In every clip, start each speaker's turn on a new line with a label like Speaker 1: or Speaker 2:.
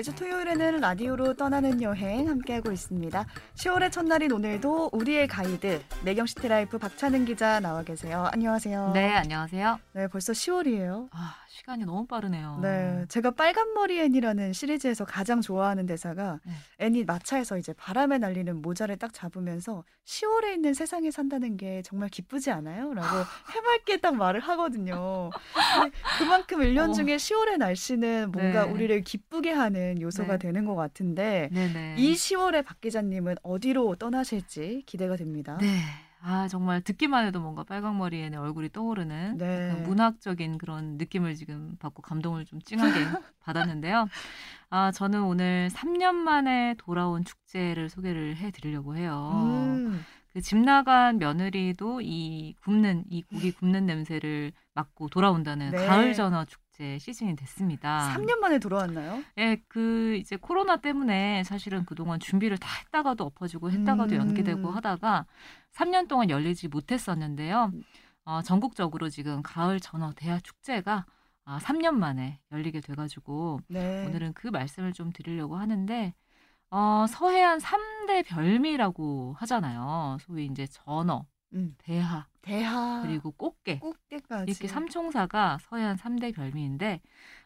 Speaker 1: 매주 토요일에는 라디오로 떠나는 여행 함께하고 있습니다. 10월의 첫날인 오늘도 우리의 가이드 매경시티라이프 박찬은 기자 나와 계세요. 안녕하세요.
Speaker 2: 네, 안녕하세요.
Speaker 1: 네, 벌써 10월이에요.
Speaker 2: 아, 시간이 너무 빠르네요.
Speaker 1: 네, 제가 빨간 머리 앤이라는 시리즈에서 가장 좋아하는 대사가
Speaker 2: 네.
Speaker 1: 앤이 마차에서 이제 바람에 날리는 모자를 딱 잡으면서 10월에 있는 세상에 산다는 게 정말 기쁘지 않아요? 라고 해맑게 딱 말을 하거든요. 그만큼 1년
Speaker 2: 어.
Speaker 1: 중에 10월의 날씨는 뭔가
Speaker 2: 네.
Speaker 1: 우리를 기쁘게 하는 요소가
Speaker 2: 네.
Speaker 1: 되는 것 같은데. 이 10월에 박 기자님은 어디로 떠나실지 기대가 됩니다.
Speaker 2: 네. 아, 정말 듣기만 해도 뭔가 빨강머리에 내 얼굴이 떠오르는
Speaker 1: 네.
Speaker 2: 문학적인 그런 느낌을 지금 받고 감동을 좀 찡하게 받았는데요. 아, 저는 오늘 3년 만에 돌아온 축제를 소개를 해 드리려고 해요.
Speaker 1: 음,
Speaker 2: 그집 나간 며느리도 이 굽는 이 고기 굽는 냄새를 맡고 돌아온다는
Speaker 1: 네.
Speaker 2: 가을 전어 축제 시즌이 됐습니다.
Speaker 1: 3년 만에 돌아왔나요?
Speaker 2: 예, 그 이제 코로나 때문에 사실은 그동안 준비를 다 했다가도 엎어지고 했다가도
Speaker 1: 음.
Speaker 2: 연기되고 하다가 3년 동안 열리지 못했었는데요. 어, 전국적으로 지금 가을 전어 대하 축제가 아, 3년 만에 열리게 돼가지고
Speaker 1: 네.
Speaker 2: 오늘은 그 말씀을 좀 드리려고 하는데 어, 서해안 3대 별미라고 하잖아요. 소위 이제 전어,
Speaker 1: 음,
Speaker 2: 대하,
Speaker 1: 대하.
Speaker 2: 그리고 꽃게.
Speaker 1: 꽃게까지.
Speaker 2: 이렇게 삼총사가 서해안 3대 별미인데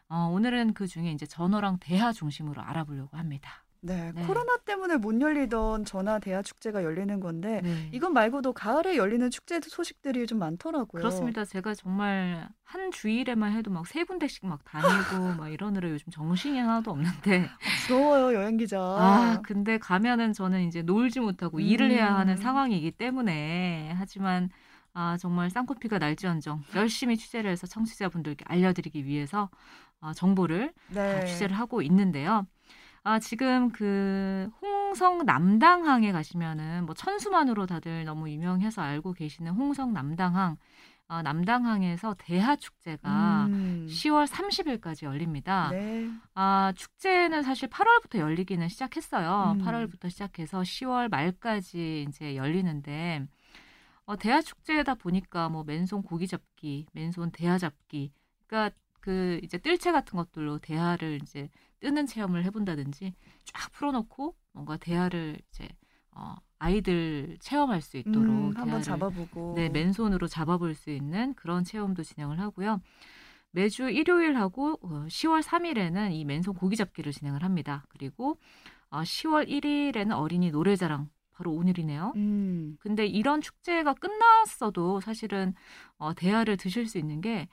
Speaker 2: 어, 오늘은 그 중에 이제 전어랑 대하 중심으로 알아보려고 합니다.
Speaker 1: 네,
Speaker 2: 네.
Speaker 1: 코로나 때문에 못 열리던 전화 대하 축제가 열리는 건데
Speaker 2: 네.
Speaker 1: 이것 말고도 가을에 열리는 축제 소식들이 좀 많더라고요.
Speaker 2: 그렇습니다. 제가 정말 한 주일에만 해도 막 세 군데씩 막 다니고 막 이러느라 요즘 정신이 하나도 없는데
Speaker 1: 부러워요 여행 기자.
Speaker 2: 아 근데 가면은 저는 이제 놀지 못하고 일을 해야 하는
Speaker 1: 음.
Speaker 2: 상황이기 때문에 하지만 아 정말 쌍코피가 날지언정 열심히 취재를 해서 청취자분들께 알려드리기 위해서 아, 정보를 다
Speaker 1: 네.
Speaker 2: 취재를 하고 있는데요. 아, 지금 그 홍성 남당항에 가시면은 뭐 천수만으로 다들 너무 유명해서 알고 계시는 홍성 남당항, 아, 남당항에서 대하 축제가
Speaker 1: 음.
Speaker 2: 10월 30일까지 열립니다.
Speaker 1: 네.
Speaker 2: 아, 축제는 사실 8월부터 열리기는 시작했어요.
Speaker 1: 음.
Speaker 2: 8월부터 시작해서 10월 말까지 이제 열리는데, 어, 대하 축제다 보니까 뭐 맨손 고기 잡기, 맨손 대하 잡기, 그러니까 그 이제 뜰채 같은 것들로 대하를 이제 뜨는 체험을 해본다든지 쫙 풀어놓고 뭔가 대하를 이제 어, 아이들 체험할 수 있도록
Speaker 1: 음, 한번 잡아보고.
Speaker 2: 네, 맨손으로 잡아볼 수 있는 그런 체험도 진행을 하고요. 매주 일요일하고 어, 10월 3일에는 이 맨손 고기 잡기를 진행을 합니다. 그리고 어, 10월 1일에는 어린이 노래자랑 바로 오늘이네요.
Speaker 1: 음.
Speaker 2: 근데 이런 축제가 끝났어도 사실은 어, 대하를 드실 수 있는 게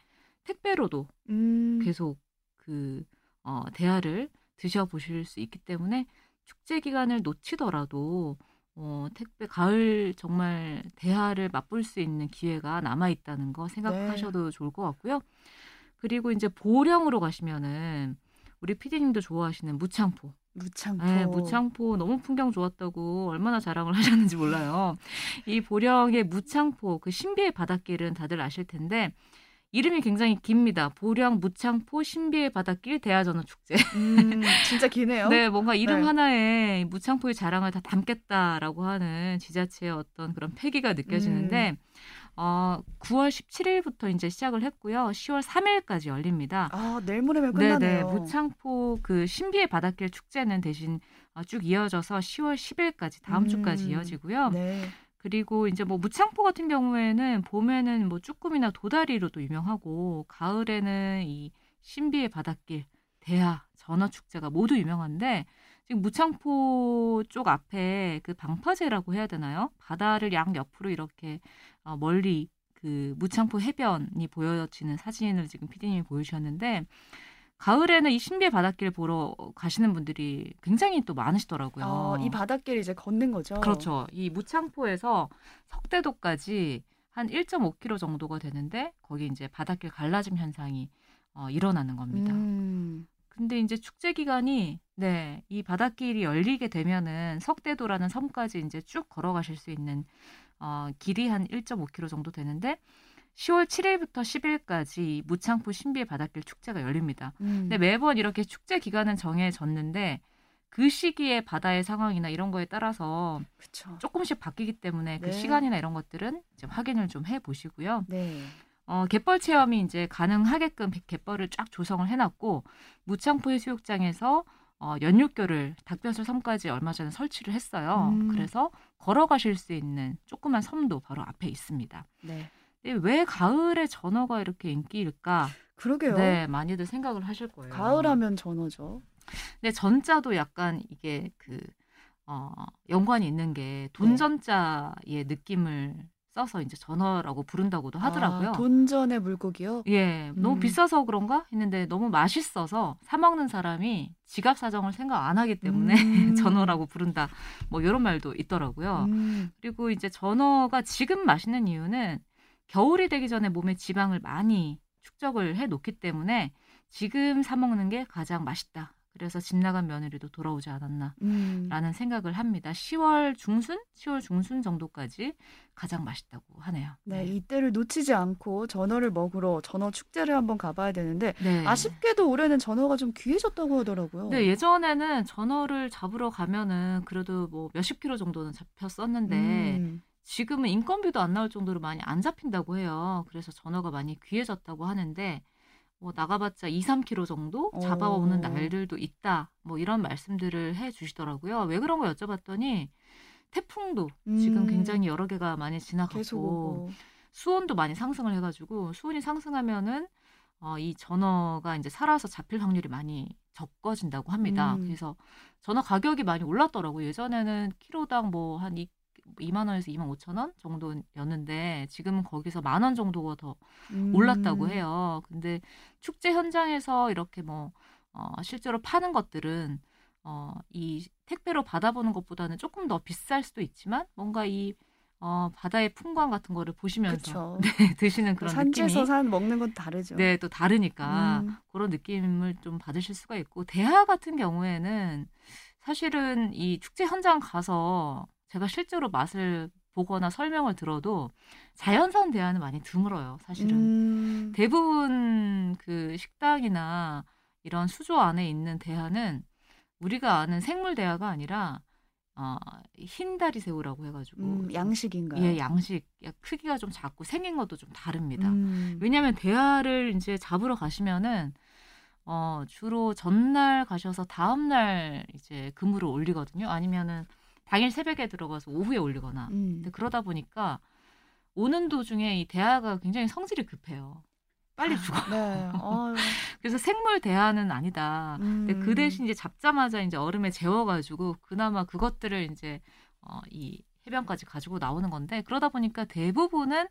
Speaker 2: 택배로도
Speaker 1: 음.
Speaker 2: 계속 그 어, 대하를 드셔보실 수 있기 때문에 축제 기간을 놓치더라도 어, 택배 가을 정말 대하를 맛볼 수 있는 기회가 남아 있다는 거 생각하셔도 좋을 것 같고요. 그리고 이제 보령으로 가시면은 우리 피디님도 좋아하시는 무창포.
Speaker 1: 무창포.
Speaker 2: 네, 무창포 너무 풍경 좋았다고 얼마나 자랑을 하셨는지 몰라요. 이 보령의 무창포 그 신비의 바닷길은 다들 아실 텐데 이름이 굉장히 깁니다. 보령 무창포 신비의 바닷길 대하전어 축제.
Speaker 1: 음, 진짜 기네요.
Speaker 2: 네, 뭔가 이름
Speaker 1: 네.
Speaker 2: 하나에 무창포의 자랑을 다 담겠다라고 하는 지자체의 어떤 그런 패기가 느껴지는데
Speaker 1: 음.
Speaker 2: 어, 9월 17일부터 이제 시작을 했고요. 10월 3일까지 열립니다.
Speaker 1: 아, 내일 모레면
Speaker 2: 네네.
Speaker 1: 끝나네요.
Speaker 2: 무창포 그 신비의 바닷길 축제는 대신 어, 쭉 이어져서 10월 10일까지 다음
Speaker 1: 음.
Speaker 2: 주까지 이어지고요.
Speaker 1: 네.
Speaker 2: 그리고 이제 뭐 무창포 같은 경우에는 봄에는 뭐 쭈꾸미나 도다리로도 유명하고 가을에는 이 신비의 바닷길, 대하, 전어 축제가 모두 유명한데 지금 무창포 쪽 앞에 그 방파제라고 해야 되나요? 바다를 양 옆으로 이렇게 어, 멀리 그 무창포 해변이 보여지는 사진을 지금 피디님이 보여주셨는데 가을에는 이 신비의 바닷길 보러 가시는 분들이 굉장히 또 많으시더라고요.
Speaker 1: 어, 이 바닷길 이제 걷는 거죠.
Speaker 2: 그렇죠. 이 무창포에서 석대도까지 한 1.5km 정도가 되는데 거기 이제 바닷길 갈라짐 현상이 어, 일어나는 겁니다.
Speaker 1: 음.
Speaker 2: 근데 이제 축제 기간이 네, 이 바닷길이 열리게 되면은 석대도라는 섬까지 이제 쭉 걸어가실 수 있는 어, 길이 한 1.5km 정도 되는데 10월 7일부터 10일까지 무창포 신비의 바닷길 축제가 열립니다.
Speaker 1: 음.
Speaker 2: 근데 매번 이렇게 축제 기간은 정해졌는데 그 시기에 바다의 상황이나 이런 거에 따라서
Speaker 1: 그쵸.
Speaker 2: 조금씩 바뀌기 때문에 그
Speaker 1: 네.
Speaker 2: 시간이나 이런 것들은 이제 확인을 좀 해 보시고요.
Speaker 1: 네.
Speaker 2: 어, 갯벌 체험이 이제 가능하게끔 갯벌을 쫙 조성을 해놨고 무창포 해수욕장에서 어, 연육교를 닭변술 섬까지 얼마 전에 설치를 했어요.
Speaker 1: 음.
Speaker 2: 그래서 걸어가실 수 있는 조그만 섬도 바로 앞에 있습니다.
Speaker 1: 네.
Speaker 2: 근데 왜 가을에 전어가 이렇게 인기일까?
Speaker 1: 그러게요.
Speaker 2: 네, 많이들 생각을 하실 거예요.
Speaker 1: 가을하면 전어죠.
Speaker 2: 근데 전자도 약간 이게 그 어, 연관이 있는 게
Speaker 1: 네.
Speaker 2: 돈전자의 느낌을 써서 이제 전어라고 부른다고도 하더라고요.
Speaker 1: 아, 돈전의 물고기요?
Speaker 2: 예, 너무
Speaker 1: 음.
Speaker 2: 비싸서 그런가 했는데 너무 맛있어서 사 먹는 사람이 지갑 사정을 생각 안 하기 때문에
Speaker 1: 음.
Speaker 2: 전어라고 부른다. 뭐 이런 말도 있더라고요.
Speaker 1: 음.
Speaker 2: 그리고 이제 전어가 지금 맛있는 이유는 겨울이 되기 전에 몸에 지방을 많이 축적을 해 놓기 때문에 지금 사 먹는 게 가장 맛있다. 그래서 집 나간 며느리도 돌아오지 않았나.
Speaker 1: 음.
Speaker 2: 라는 생각을 합니다. 10월 중순, 10월 중순 정도까지 가장 맛있다고 하네요.
Speaker 1: 네, 이때를 놓치지 않고 전어를 먹으러 전어 축제를 한번 가봐야 되는데
Speaker 2: 네.
Speaker 1: 아쉽게도 올해는 전어가 좀 귀해졌다고 하더라고요.
Speaker 2: 네, 예전에는 전어를 잡으러 가면은 그래도 뭐 몇십 킬로 정도는 잡혔었는데
Speaker 1: 음.
Speaker 2: 지금은 인건비도 안 나올 정도로 많이 안 잡힌다고 해요. 그래서 전어가 많이 귀해졌다고 하는데 뭐 나가봤자 2, 3kg 정도 잡아오는
Speaker 1: 어.
Speaker 2: 날들도 있다. 뭐 이런 말씀들을 해 주시더라고요. 왜 그런 거 여쭤봤더니 태풍도 지금
Speaker 1: 음.
Speaker 2: 굉장히 여러 개가 많이 지나갔고. 수온도 많이 상승을 해가지고 수온이 상승하면은 어, 이 전어가 이제 살아서 잡힐 확률이 많이 적어진다고 합니다.
Speaker 1: 음.
Speaker 2: 그래서 전어 가격이 많이 올랐더라고요. 예전에는 키로당 뭐 한 2만 원에서 2만 5천 원 정도였는데 지금은 거기서 만 원 정도가 더
Speaker 1: 음.
Speaker 2: 올랐다고 해요. 근데 축제 현장에서 이렇게 뭐 어, 실제로 파는 것들은 어, 이 택배로 받아보는 것보다는 조금 더 비쌀 수도 있지만 뭔가 이 어, 바다의 풍광 같은 거를 보시면서. 네, 드시는 그런
Speaker 1: 산지에서
Speaker 2: 느낌이
Speaker 1: 산 먹는 건 다르죠.
Speaker 2: 네, 또 다르니까
Speaker 1: 음.
Speaker 2: 그런 느낌을 좀 받으실 수가 있고 대하 같은 경우에는 사실은 이 축제 현장 가서 제가 실제로 맛을 보거나 설명을 들어도 자연산 대하는 많이 드물어요. 사실은
Speaker 1: 음.
Speaker 2: 대부분 그 식당이나 이런 수조 안에 있는 대하는 우리가 아는 생물 대하가 아니라 어, 흰다리 새우라고 해가지고
Speaker 1: 음,
Speaker 2: 좀-
Speaker 1: 양식인가요?
Speaker 2: 예 양식 크기가 좀 작고 생긴 것도 좀 다릅니다.
Speaker 1: 음.
Speaker 2: 왜냐하면 대하를 이제 잡으러 가시면은 어 주로 전날 가셔서 다음 날 이제 그물을 올리거든요. 아니면은 당일 새벽에 들어가서 오후에 올리거나.
Speaker 1: 음.
Speaker 2: 그러다 보니까 오는 도중에 이 대하가 굉장히 성질이 급해요. 빨리 죽어.
Speaker 1: 네.
Speaker 2: 그래서 생물 대하는 아니다. 근데 그
Speaker 1: 음.
Speaker 2: 대신 이제 잡자마자 이제 얼음에 재워가지고 그나마 그것들을 이제 어, 이 해변까지 가지고 나오는 건데 그러다 보니까 대부분은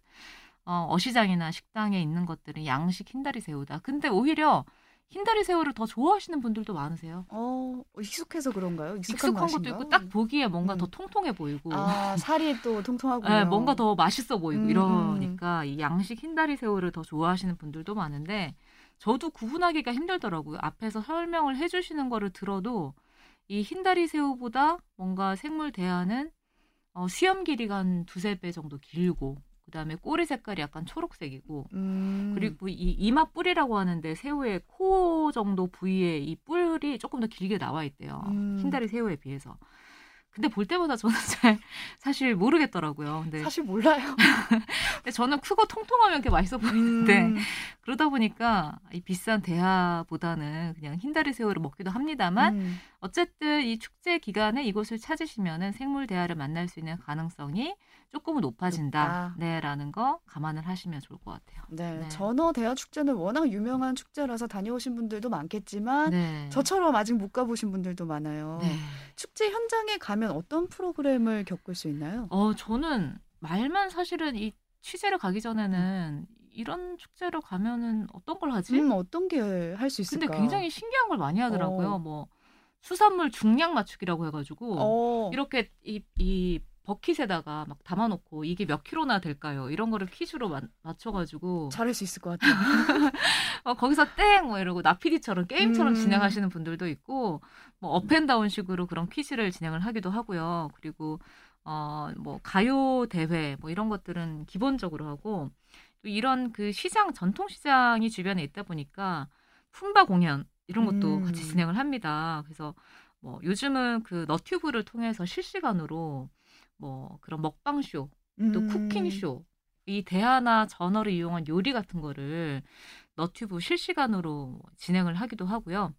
Speaker 2: 어, 어시장이나 식당에 있는 것들은 양식 흰다리 새우다. 근데 오히려 흰다리 새우를 더 좋아하시는 분들도 많으세요.
Speaker 1: 어, 익숙해서 그런가요? 익숙한,
Speaker 2: 익숙한 것도? 있고 딱 보기에 뭔가
Speaker 1: 음.
Speaker 2: 더 통통해 보이고
Speaker 1: 아, 살이 또 통통하고.
Speaker 2: 예, 뭔가 더 맛있어 보이고
Speaker 1: 음,
Speaker 2: 이러니까 이 양식 흰다리 새우를 더 좋아하시는 분들도 많은데 저도 구분하기가 힘들더라고요. 앞에서 설명을 해주시는 거를 들어도 이 흰다리 새우보다 뭔가 생물 대하는 어, 수염 길이가 한 두세 배 정도 길고 그다음에 꼬리 색깔이 약간 초록색이고
Speaker 1: 음.
Speaker 2: 그리고 이 이마 뿔이라고 하는데 새우의 코 정도 부위에 이 뿔이 조금 더 길게 나와 있대요.
Speaker 1: 음.
Speaker 2: 흰다리 새우에 비해서. 근데 볼 때마다 저는 잘 사실 모르겠더라고요. 근데,
Speaker 1: 사실 몰라요.
Speaker 2: 근데 저는 크고 통통하면 이렇게 맛있어 보이는데
Speaker 1: 음.
Speaker 2: 그러다 보니까 이 비싼 대하보다는 그냥 흰다리 새우를 먹기도 합니다만
Speaker 1: 음.
Speaker 2: 어쨌든 이 축제 기간에 이곳을 찾으시면은 생물 대하를 만날 수 있는 가능성이 조금은
Speaker 1: 높아진다.
Speaker 2: 네라는 거 감안을 하시면 좋을 것 같아요.
Speaker 1: 네,
Speaker 2: 네.
Speaker 1: 전어 대하 축제는 워낙 유명한 축제라서 다녀오신 분들도 많겠지만
Speaker 2: 네.
Speaker 1: 저처럼 아직 못 가보신 분들도 많아요.
Speaker 2: 네.
Speaker 1: 축제 현장에 가면 어떤 프로그램을 겪을 수 있나요?
Speaker 2: 어, 저는 말만 사실은 이 취재를 가기 전에는 이런 축제를 가면은 어떤 걸 하지?
Speaker 1: 음, 어떤 게 할 수 있을까?
Speaker 2: 근데 굉장히 신기한 걸 많이 하더라고요.
Speaker 1: 어.
Speaker 2: 뭐 수산물 중량 맞추기라고 해가지고
Speaker 1: 어,
Speaker 2: 이렇게 이, 이 버킷에다가 막 담아놓고 이게 몇 킬로나 될까요? 이런 거를 퀴즈로 마- 맞춰가지고
Speaker 1: 잘할 수 있을 것 같아요.
Speaker 2: 어, 거기서 땡! 뭐 이러고 나피디처럼 게임처럼
Speaker 1: 음.
Speaker 2: 진행하시는 분들도 있고, 뭐 업앤다운 식으로 그런 퀴즈를 진행을 하기도 하고요. 그리고, 어, 뭐 가요 대회, 뭐 이런 것들은 기본적으로 하고, 또 이런 그 시장, 전통 시장이 주변에 있다 보니까 품바 공연, 이런 것도
Speaker 1: 음.
Speaker 2: 같이 진행을 합니다. 그래서 뭐 요즘은 그 너튜브를 통해서 실시간으로 뭐 그런 먹방 쇼, 또
Speaker 1: 음.
Speaker 2: 쿠킹 쇼, 이 대하나 전어를 이용한 요리 같은 거를 너튜브 실시간으로 진행을 하기도 하고요.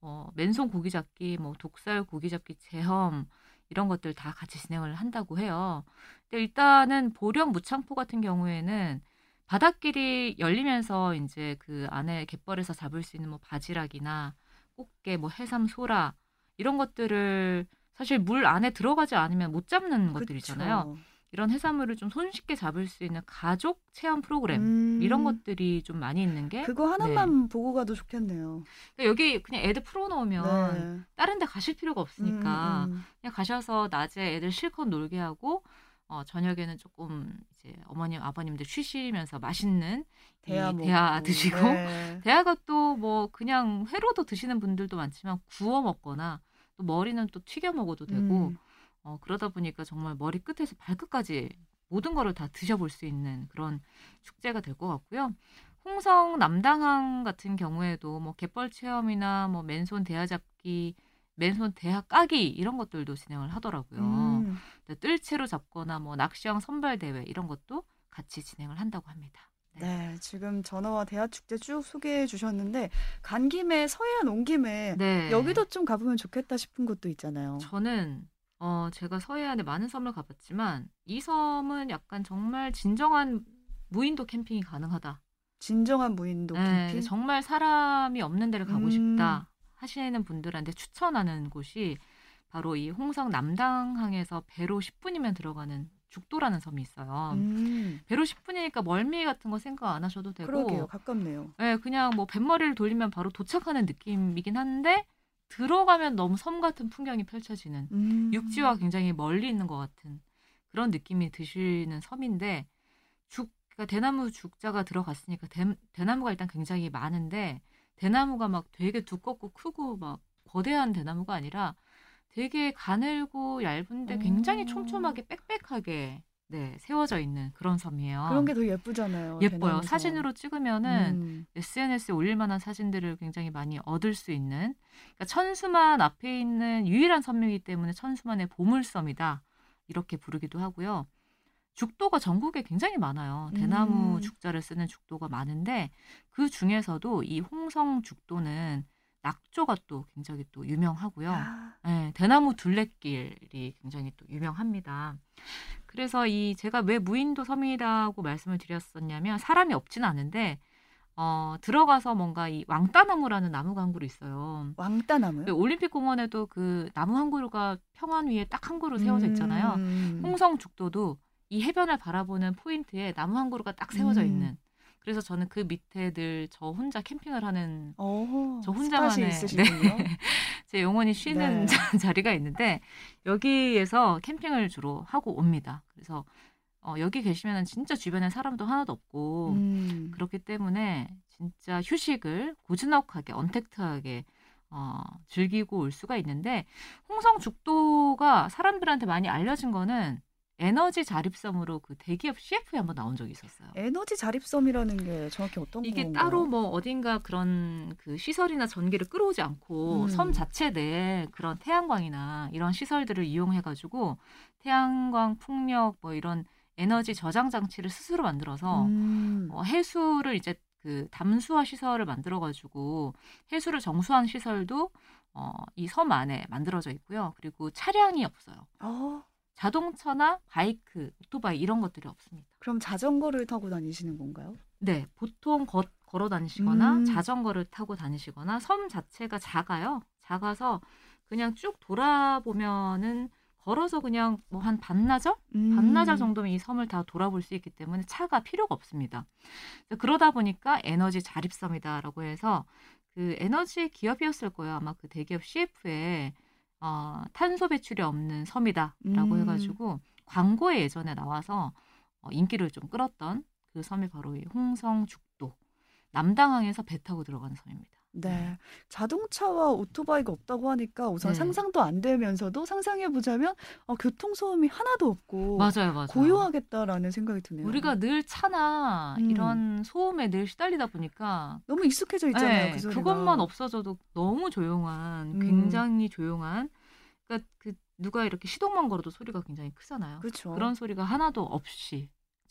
Speaker 2: 어, 맨손 고기 잡기, 뭐 독살 고기 잡기 체험 이런 것들 다 같이 진행을 한다고 해요. 근데 일단은 보령 무창포 같은 경우에는 바닷길이 열리면서 이제 그 안에 갯벌에서 잡을 수 있는 뭐 바지락이나 꽃게, 뭐 해삼, 소라 이런 것들을 사실 물 안에 들어가지 않으면 못 잡는 것들이잖아요.
Speaker 1: 그쵸.
Speaker 2: 이런 해산물을 좀 손쉽게 잡을 수 있는 가족 체험 프로그램
Speaker 1: 음,
Speaker 2: 이런 것들이 좀 많이 있는 게
Speaker 1: 그거 하나만 보고 가도 좋겠네요.
Speaker 2: 그러니까 여기 그냥 애들 풀어놓으면
Speaker 1: 네.
Speaker 2: 다른 데 가실 필요가 없으니까
Speaker 1: 음, 음.
Speaker 2: 그냥 가셔서 낮에 애들 실컷 놀게 하고 어, 저녁에는 조금 이제 어머님 아버님들 쉬시면서 맛있는
Speaker 1: 먹고.
Speaker 2: 대하 드시고
Speaker 1: 네.
Speaker 2: 대하가 또 뭐 그냥 회로도 드시는 분들도 많지만 구워 먹거나 또 머리는 또 튀겨 먹어도 되고
Speaker 1: 음.
Speaker 2: 어, 그러다 보니까 정말 머리 끝에서 발끝까지 모든 거를 다 드셔볼 수 있는 그런 축제가 될 것 같고요. 홍성 남당항 같은 경우에도 뭐 갯벌 체험이나 뭐 맨손 대하 잡기, 맨손 대하 까기 이런 것들도 진행을 하더라고요.
Speaker 1: 음.
Speaker 2: 네, 뜰채로 잡거나 뭐 낚시형 선발 대회 이런 것도 같이 진행을 한다고 합니다.
Speaker 1: 네, 지금 전어와 대하 축제 쭉 소개해 주셨는데 간 김에 서해안 온 김에
Speaker 2: 네.
Speaker 1: 여기도 좀 가보면 좋겠다 싶은 곳도 있잖아요.
Speaker 2: 저는 어 제가 서해안에 많은 섬을 가봤지만 이 섬은 약간 정말 진정한 무인도 캠핑이 가능하다.
Speaker 1: 진정한 무인도
Speaker 2: 네,
Speaker 1: 캠핑.
Speaker 2: 정말 사람이 없는 데를 가고
Speaker 1: 음.
Speaker 2: 싶다 하시는 분들한테 추천하는 곳이 바로 이 홍성 남당항에서 배로 10분이면 들어가는 죽도라는 섬이 있어요.
Speaker 1: 음,
Speaker 2: 배로 10분이니까 멀미 같은 거 생각 안 하셔도 되고
Speaker 1: 그러게요. 가깝네요.
Speaker 2: 네, 그냥 뭐 뱃머리를 돌리면 바로 도착하는 느낌이긴 한데 들어가면 너무 섬 같은 풍경이 펼쳐지는
Speaker 1: 음.
Speaker 2: 육지와 굉장히 멀리 있는 것 같은 그런 느낌이 드시는 섬인데 죽 그러니까 대나무 죽자가 들어갔으니까 대, 대나무가 일단 굉장히 많은데 대나무가 막 되게 두껍고 크고 막 거대한 대나무가 아니라 되게 가늘고 얇은데 굉장히
Speaker 1: 오.
Speaker 2: 촘촘하게 빽빽하게 네 세워져 있는 그런 섬이에요.
Speaker 1: 그런 게 더 예쁘잖아요.
Speaker 2: 예뻐요.
Speaker 1: 대나무섬.
Speaker 2: 사진으로 찍으면은
Speaker 1: 음.
Speaker 2: SNS에 올릴 만한 사진들을 굉장히 많이 얻을 수 있는 그러니까 천수만 앞에 있는 유일한 섬이기 때문에 천수만의 보물섬이다 이렇게 부르기도 하고요. 죽도가 전국에 굉장히 많아요. 대나무
Speaker 1: 음.
Speaker 2: 죽자를 쓰는 죽도가 많은데 그 중에서도 이 홍성 죽도는 낙조가 또 굉장히 또 유명하고요.
Speaker 1: 아,
Speaker 2: 네, 대나무 둘레길이 굉장히 또 유명합니다. 그래서 이 제가 왜 무인도 섬이라고 말씀을 드렸었냐면 사람이 없지는 않은데 어, 들어가서 뭔가 이 왕따나무라는 나무 강구로 있어요.
Speaker 1: 왕따나무요?
Speaker 2: 그 올림픽 공원에도 그 나무 한 그루가 평안 위에 딱 한 그루 세워져 있잖아요.
Speaker 1: 음.
Speaker 2: 홍성 죽도도 이 해변을 바라보는 포인트에 나무 한 그루가 딱 세워져
Speaker 1: 음. 있는.
Speaker 2: 그래서 저는 그 밑에 늘 저 혼자 캠핑을 하는
Speaker 1: 어,
Speaker 2: 저 혼자만의
Speaker 1: 있으시군요.
Speaker 2: 제 영혼이 쉬는
Speaker 1: 네.
Speaker 2: 자- 자리가 있는데 여기에서 캠핑을 주로 하고 옵니다. 그래서 어, 여기 계시면 진짜 주변에 사람도 하나도 없고
Speaker 1: 음.
Speaker 2: 그렇기 때문에 진짜 휴식을 고즈넉하게 언택트하게 어, 즐기고 올 수가 있는데 홍성 죽도가 사람들한테 많이 알려진 거는 에너지 자립섬으로 그 대기업 CF에 한번 나온 적이 있었어요.
Speaker 1: 에너지 자립섬이라는 게 정확히 어떤
Speaker 2: 이게
Speaker 1: 건가요?
Speaker 2: 따로 뭐 어딘가 그런 그 시설이나 전기를 끌어오지 않고
Speaker 1: 음.
Speaker 2: 섬 자체 내에 그런 태양광이나 이런 시설들을 이용해 가지고 태양광 풍력 뭐 이런 에너지 저장 장치를 스스로 만들어서
Speaker 1: 음.
Speaker 2: 어, 해수를 이제 그 담수화 시설을 만들어 가지고 해수를 정수한 시설도 어, 이 섬 안에 만들어져 있고요. 그리고 차량이 없어요.
Speaker 1: 어,
Speaker 2: 자동차나 바이크, 오토바이 이런 것들이 없습니다.
Speaker 1: 그럼 자전거를 타고 다니시는 건가요?
Speaker 2: 네, 보통 걷, 걸어 다니시거나
Speaker 1: 음.
Speaker 2: 자전거를 타고 다니시거나 섬 자체가 작아요. 작아서 그냥 쭉 돌아보면은 걸어서 그냥 뭐 한 반나절?
Speaker 1: 음.
Speaker 2: 반나절 정도면 이 섬을 다 돌아볼 수 있기 때문에 차가 필요가 없습니다. 그러다 보니까 에너지 자립섬이다라고 해서 그 에너지 기업이었을 거예요. 아마 그 대기업 CF에 어, 탄소 배출이 없는 섬이다라고
Speaker 1: 음.
Speaker 2: 해가지고 광고에 예전에 나와서 어, 인기를 좀 끌었던 그 섬이 바로 이 홍성죽도 남당항에서 배 타고 들어가는 섬입니다.
Speaker 1: 네. 자동차와 오토바이가 없다고 하니까 우선
Speaker 2: 네.
Speaker 1: 상상도 안 되면서도 상상해 보자면 어, 교통 소음이 하나도 없고
Speaker 2: 맞아요, 맞아요.
Speaker 1: 고요하겠다라는 생각이 드네요.
Speaker 2: 우리가 늘 차나
Speaker 1: 음.
Speaker 2: 이런 소음에 늘 시달리다 보니까
Speaker 1: 너무 익숙해져 있잖아요.
Speaker 2: 네,
Speaker 1: 그.
Speaker 2: 그것만 없어져도 너무 조용한,
Speaker 1: 음.
Speaker 2: 굉장히 조용한. 그러니까 그 누가 이렇게 시동만 걸어도 소리가 굉장히 크잖아요.
Speaker 1: 그렇죠.
Speaker 2: 그런 소리가 하나도 없이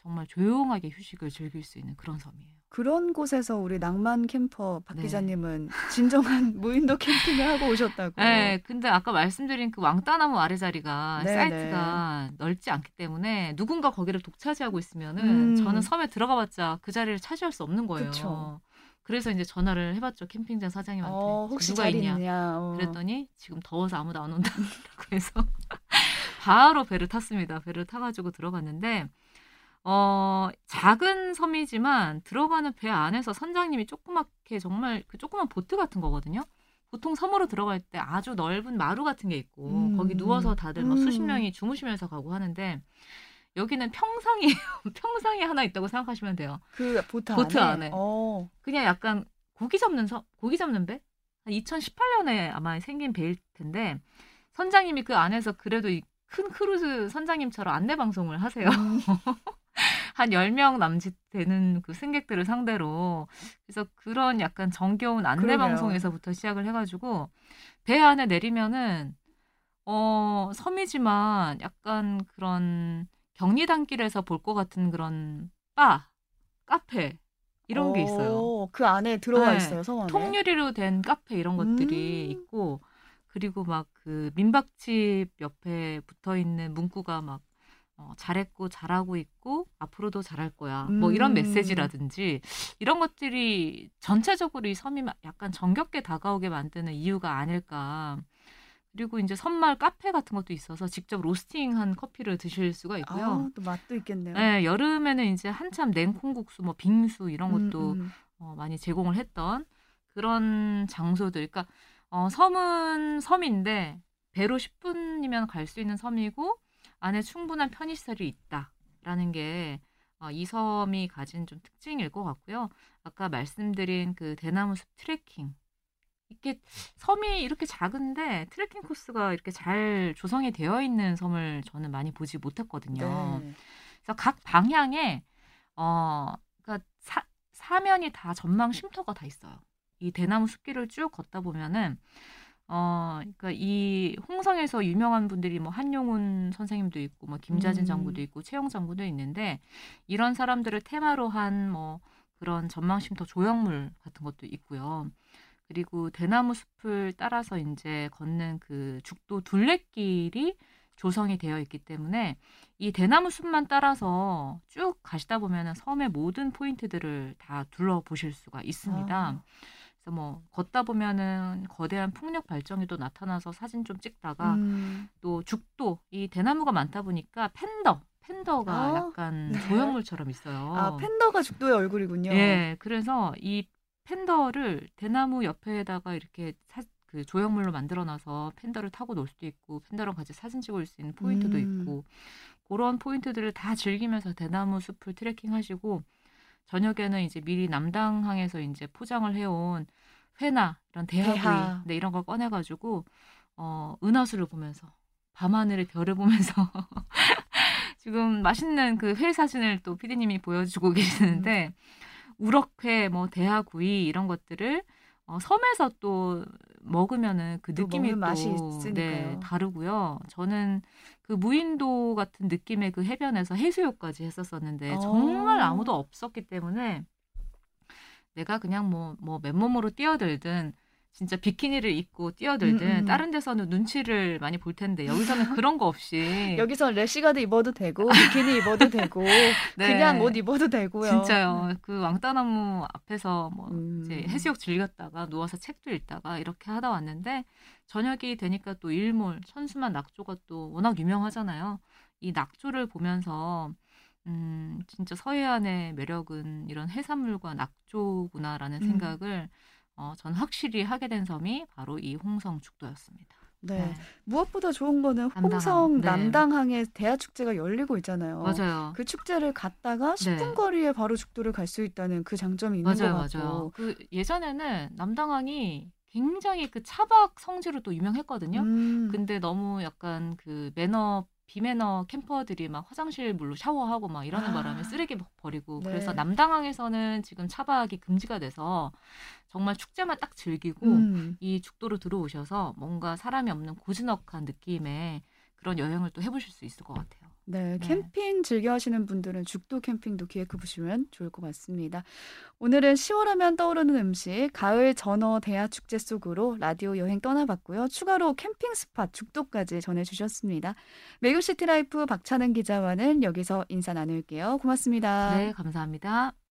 Speaker 2: 정말 조용하게 휴식을 즐길 수 있는 그런 섬이에요.
Speaker 1: 그런 곳에서 우리 낭만 캠퍼 박
Speaker 2: 네.
Speaker 1: 기자님은 진정한 무인도 캠핑을 하고 오셨다고.
Speaker 2: 네, 근데 아까 말씀드린 그 왕따나무 아래 자리가
Speaker 1: 네,
Speaker 2: 사이트가 넓지 않기 때문에 누군가 거기를 독차지하고 있으면은
Speaker 1: 음.
Speaker 2: 저는 섬에 들어가봤자 그 자리를 차지할 수 없는 거예요.
Speaker 1: 그쵸.
Speaker 2: 그래서 이제 전화를 해봤죠 캠핑장 사장님한테
Speaker 1: 어, 혹시
Speaker 2: 누가 있냐.
Speaker 1: 있냐? 어.
Speaker 2: 그랬더니 지금 더워서 아무도 안 온다고 해서 바로 배를 탔습니다. 배를 타가지고 들어갔는데 어 작은 섬이지만 들어가는 배 안에서 선장님이 조그맣게 정말 그 조그만 보트 같은 거거든요. 보통 섬으로 들어갈 때 아주 넓은 마루 같은 게 있고
Speaker 1: 음.
Speaker 2: 거기 누워서 다들 뭐
Speaker 1: 음.
Speaker 2: 수십 명이 주무시면서 가고 하는데 여기는 평상이에요. 평상이 하나 있다고 생각하시면 돼요.
Speaker 1: 그 보트,
Speaker 2: 보트
Speaker 1: 안에.
Speaker 2: 안에.
Speaker 1: 어.
Speaker 2: 그냥 약간 고기 잡는 섬, 고기 잡는 배? 2018년에 아마 생긴 배일 텐데 선장님이 그 안에서 그래도 이 큰 크루즈 선장님처럼 안내 방송을 하세요.
Speaker 1: 음.
Speaker 2: 한 10명 남짓 되는 그 승객들을 상대로. 그래서 그런 약간 정겨운 안내. 방송에서부터 시작을 해 가지고 배 안에 내리면은 어, 섬이지만 약간 그런 격리단길에서 볼 것 같은 그런 바, 카페 이런 게 있어요.
Speaker 1: 어, 그 안에 들어가
Speaker 2: 네.
Speaker 1: 있어요, 성 안에.
Speaker 2: 통유리로 된 카페 이런 것들이
Speaker 1: 음.
Speaker 2: 있고 그리고 막 그 민박집 옆에 붙어 있는 문구가 막 어, 잘했고 잘하고 있고 앞으로도 잘할 거야. 뭐 이런
Speaker 1: 음.
Speaker 2: 메시지라든지 이런 것들이 전체적으로 이 섬이 막 약간 정겹게 다가오게 만드는 이유가 아닐까. 그리고 이제 섬마을 카페 같은 것도 있어서 직접 로스팅한 커피를 드실 수가 있고요.
Speaker 1: 아, 또 맛도 있겠네요.
Speaker 2: 네, 여름에는 이제 한참 냉콩국수, 뭐 빙수 이런 것도
Speaker 1: 음, 음.
Speaker 2: 어, 많이 제공을 했던 그런 장소들. 그러니까 어, 섬은 섬인데 배로 10분이면 갈 수 있는 섬이고 안에 충분한 편의시설이 있다라는 게 어, 이 섬이 가진 좀 특징일 것 같고요. 아까 말씀드린 그 대나무 숲 트레킹. 이렇게 섬이 이렇게 작은데 트레킹 코스가 이렇게 잘 조성이 되어 있는 섬을 저는 많이 보지 못했거든요.
Speaker 1: 네.
Speaker 2: 그래서 각 방향에 어 그러니까 사, 사면이 다 전망 쉼터가 다 있어요. 이 대나무 숲길을 쭉 걷다 보면은 어 그러니까 이 홍성에서 유명한 분들이 뭐 한용운 선생님도 있고 뭐 김자진
Speaker 1: 음.
Speaker 2: 장군도 있고 최영 장군도 있는데 이런 사람들을 테마로 한 뭐 그런 전망 쉼터 조형물 같은 것도 있고요. 그리고 대나무 숲을 따라서 이제 걷는 그 죽도 둘레길이 조성이 되어 있기 때문에 이 대나무 숲만 따라서 쭉 가시다 보면은 섬의 모든 포인트들을 다 둘러보실 수가 있습니다.
Speaker 1: 아.
Speaker 2: 뭐 걷다 보면은 거대한 풍력 발전기도 나타나서 사진 좀 찍다가
Speaker 1: 음.
Speaker 2: 또 죽도 이 대나무가 많다 보니까 팬더 팬더가
Speaker 1: 아,
Speaker 2: 약간
Speaker 1: 네.
Speaker 2: 조형물처럼 있어요.
Speaker 1: 아, 팬더가 죽도의 얼굴이군요.
Speaker 2: 예, 그래서 이 팬더를 대나무 옆에다가 이렇게 사, 그 조형물로 만들어놔서 팬더를 타고 놀 수도 있고 팬더랑 같이 사진 찍을 수 있는 포인트도
Speaker 1: 음.
Speaker 2: 있고 그런 포인트들을 다 즐기면서 대나무 숲을 트레킹하시고 저녁에는 이제 미리 남당항에서 이제 포장을 해온 회나 이런 대하구이
Speaker 1: 대하.
Speaker 2: 네, 이런 걸 꺼내가지고 어, 은하수를 보면서 밤하늘의 별을 보면서 지금 맛있는 그 회 사진을 또 피디님이 보여주고 계시는데 우럭회, 뭐 대하구이 이런 것들을 어, 섬에서 또 먹으면은
Speaker 1: 그또
Speaker 2: 느낌이
Speaker 1: 먹는 맛이
Speaker 2: 또
Speaker 1: 있으니까요.
Speaker 2: 네, 다르고요. 저는 그 무인도 같은 느낌의 그 해변에서 해수욕까지 했었었는데
Speaker 1: 어.
Speaker 2: 정말 아무도 없었기 때문에 내가 그냥 뭐 뭐 맨몸으로 뛰어들든 진짜 비키니를 입고 뛰어들든
Speaker 1: 음, 음.
Speaker 2: 다른 데서는 눈치를 많이 볼 텐데 여기서는 그런 거 없이
Speaker 1: 여기서 래시가드 입어도 되고 비키니 입어도 되고
Speaker 2: 네.
Speaker 1: 그냥 옷 입어도 되고요.
Speaker 2: 진짜요. 그 왕따나무 앞에서 뭐
Speaker 1: 음.
Speaker 2: 이제 해수욕 즐겼다가 누워서 책도 읽다가 이렇게 하다 왔는데 저녁이 되니까 또 일몰, 천수만 낙조가 또 워낙 유명하잖아요. 이 낙조를 보면서 음, 진짜 서해안의 매력은 이런 해산물과 낙조구나라는
Speaker 1: 음.
Speaker 2: 생각을 어, 전 확실히 하게 된 섬이 바로 이 홍성 죽도였습니다.
Speaker 1: 네. 무엇보다 좋은 거는
Speaker 2: 남당항.
Speaker 1: 홍성
Speaker 2: 네.
Speaker 1: 남당항에 대하 축제가 열리고 있잖아요.
Speaker 2: 맞아요.
Speaker 1: 그 축제를 갔다가 10분
Speaker 2: 네.
Speaker 1: 거리에 바로 죽도를 갈 수 있다는 그 장점이 있는
Speaker 2: 맞아요,
Speaker 1: 것 같고.
Speaker 2: 맞아요. 그 예전에는 남당항이 굉장히 그 차박 성지로 또 유명했거든요.
Speaker 1: 음.
Speaker 2: 근데 너무 약간 그 매너 비매너 캠퍼들이 막 화장실 물로 샤워하고 막 이러는
Speaker 1: 아.
Speaker 2: 바람에 쓰레기 막 버리고
Speaker 1: 네.
Speaker 2: 그래서 남당항에서는 지금 차박이 금지가 돼서 정말 축제만 딱 즐기고
Speaker 1: 음.
Speaker 2: 이 죽도로 들어오셔서 뭔가 사람이 없는 고즈넉한 느낌의 그런 여행을 또 해보실 수 있을 것 같아요.
Speaker 1: 네,
Speaker 2: 네.
Speaker 1: 캠핑 즐겨 하시는 분들은 죽도 캠핑도 기획해 보시면 좋을 것 같습니다. 오늘은 10월 하면 떠오르는 음식, 가을 전어 대하 축제 속으로 라디오 여행 떠나봤고요. 추가로 캠핑 spot 죽도까지 전해주셨습니다. 매경시티라이프 박찬은 기자와는 여기서 인사 나눌게요. 고맙습니다.
Speaker 2: 네, 감사합니다.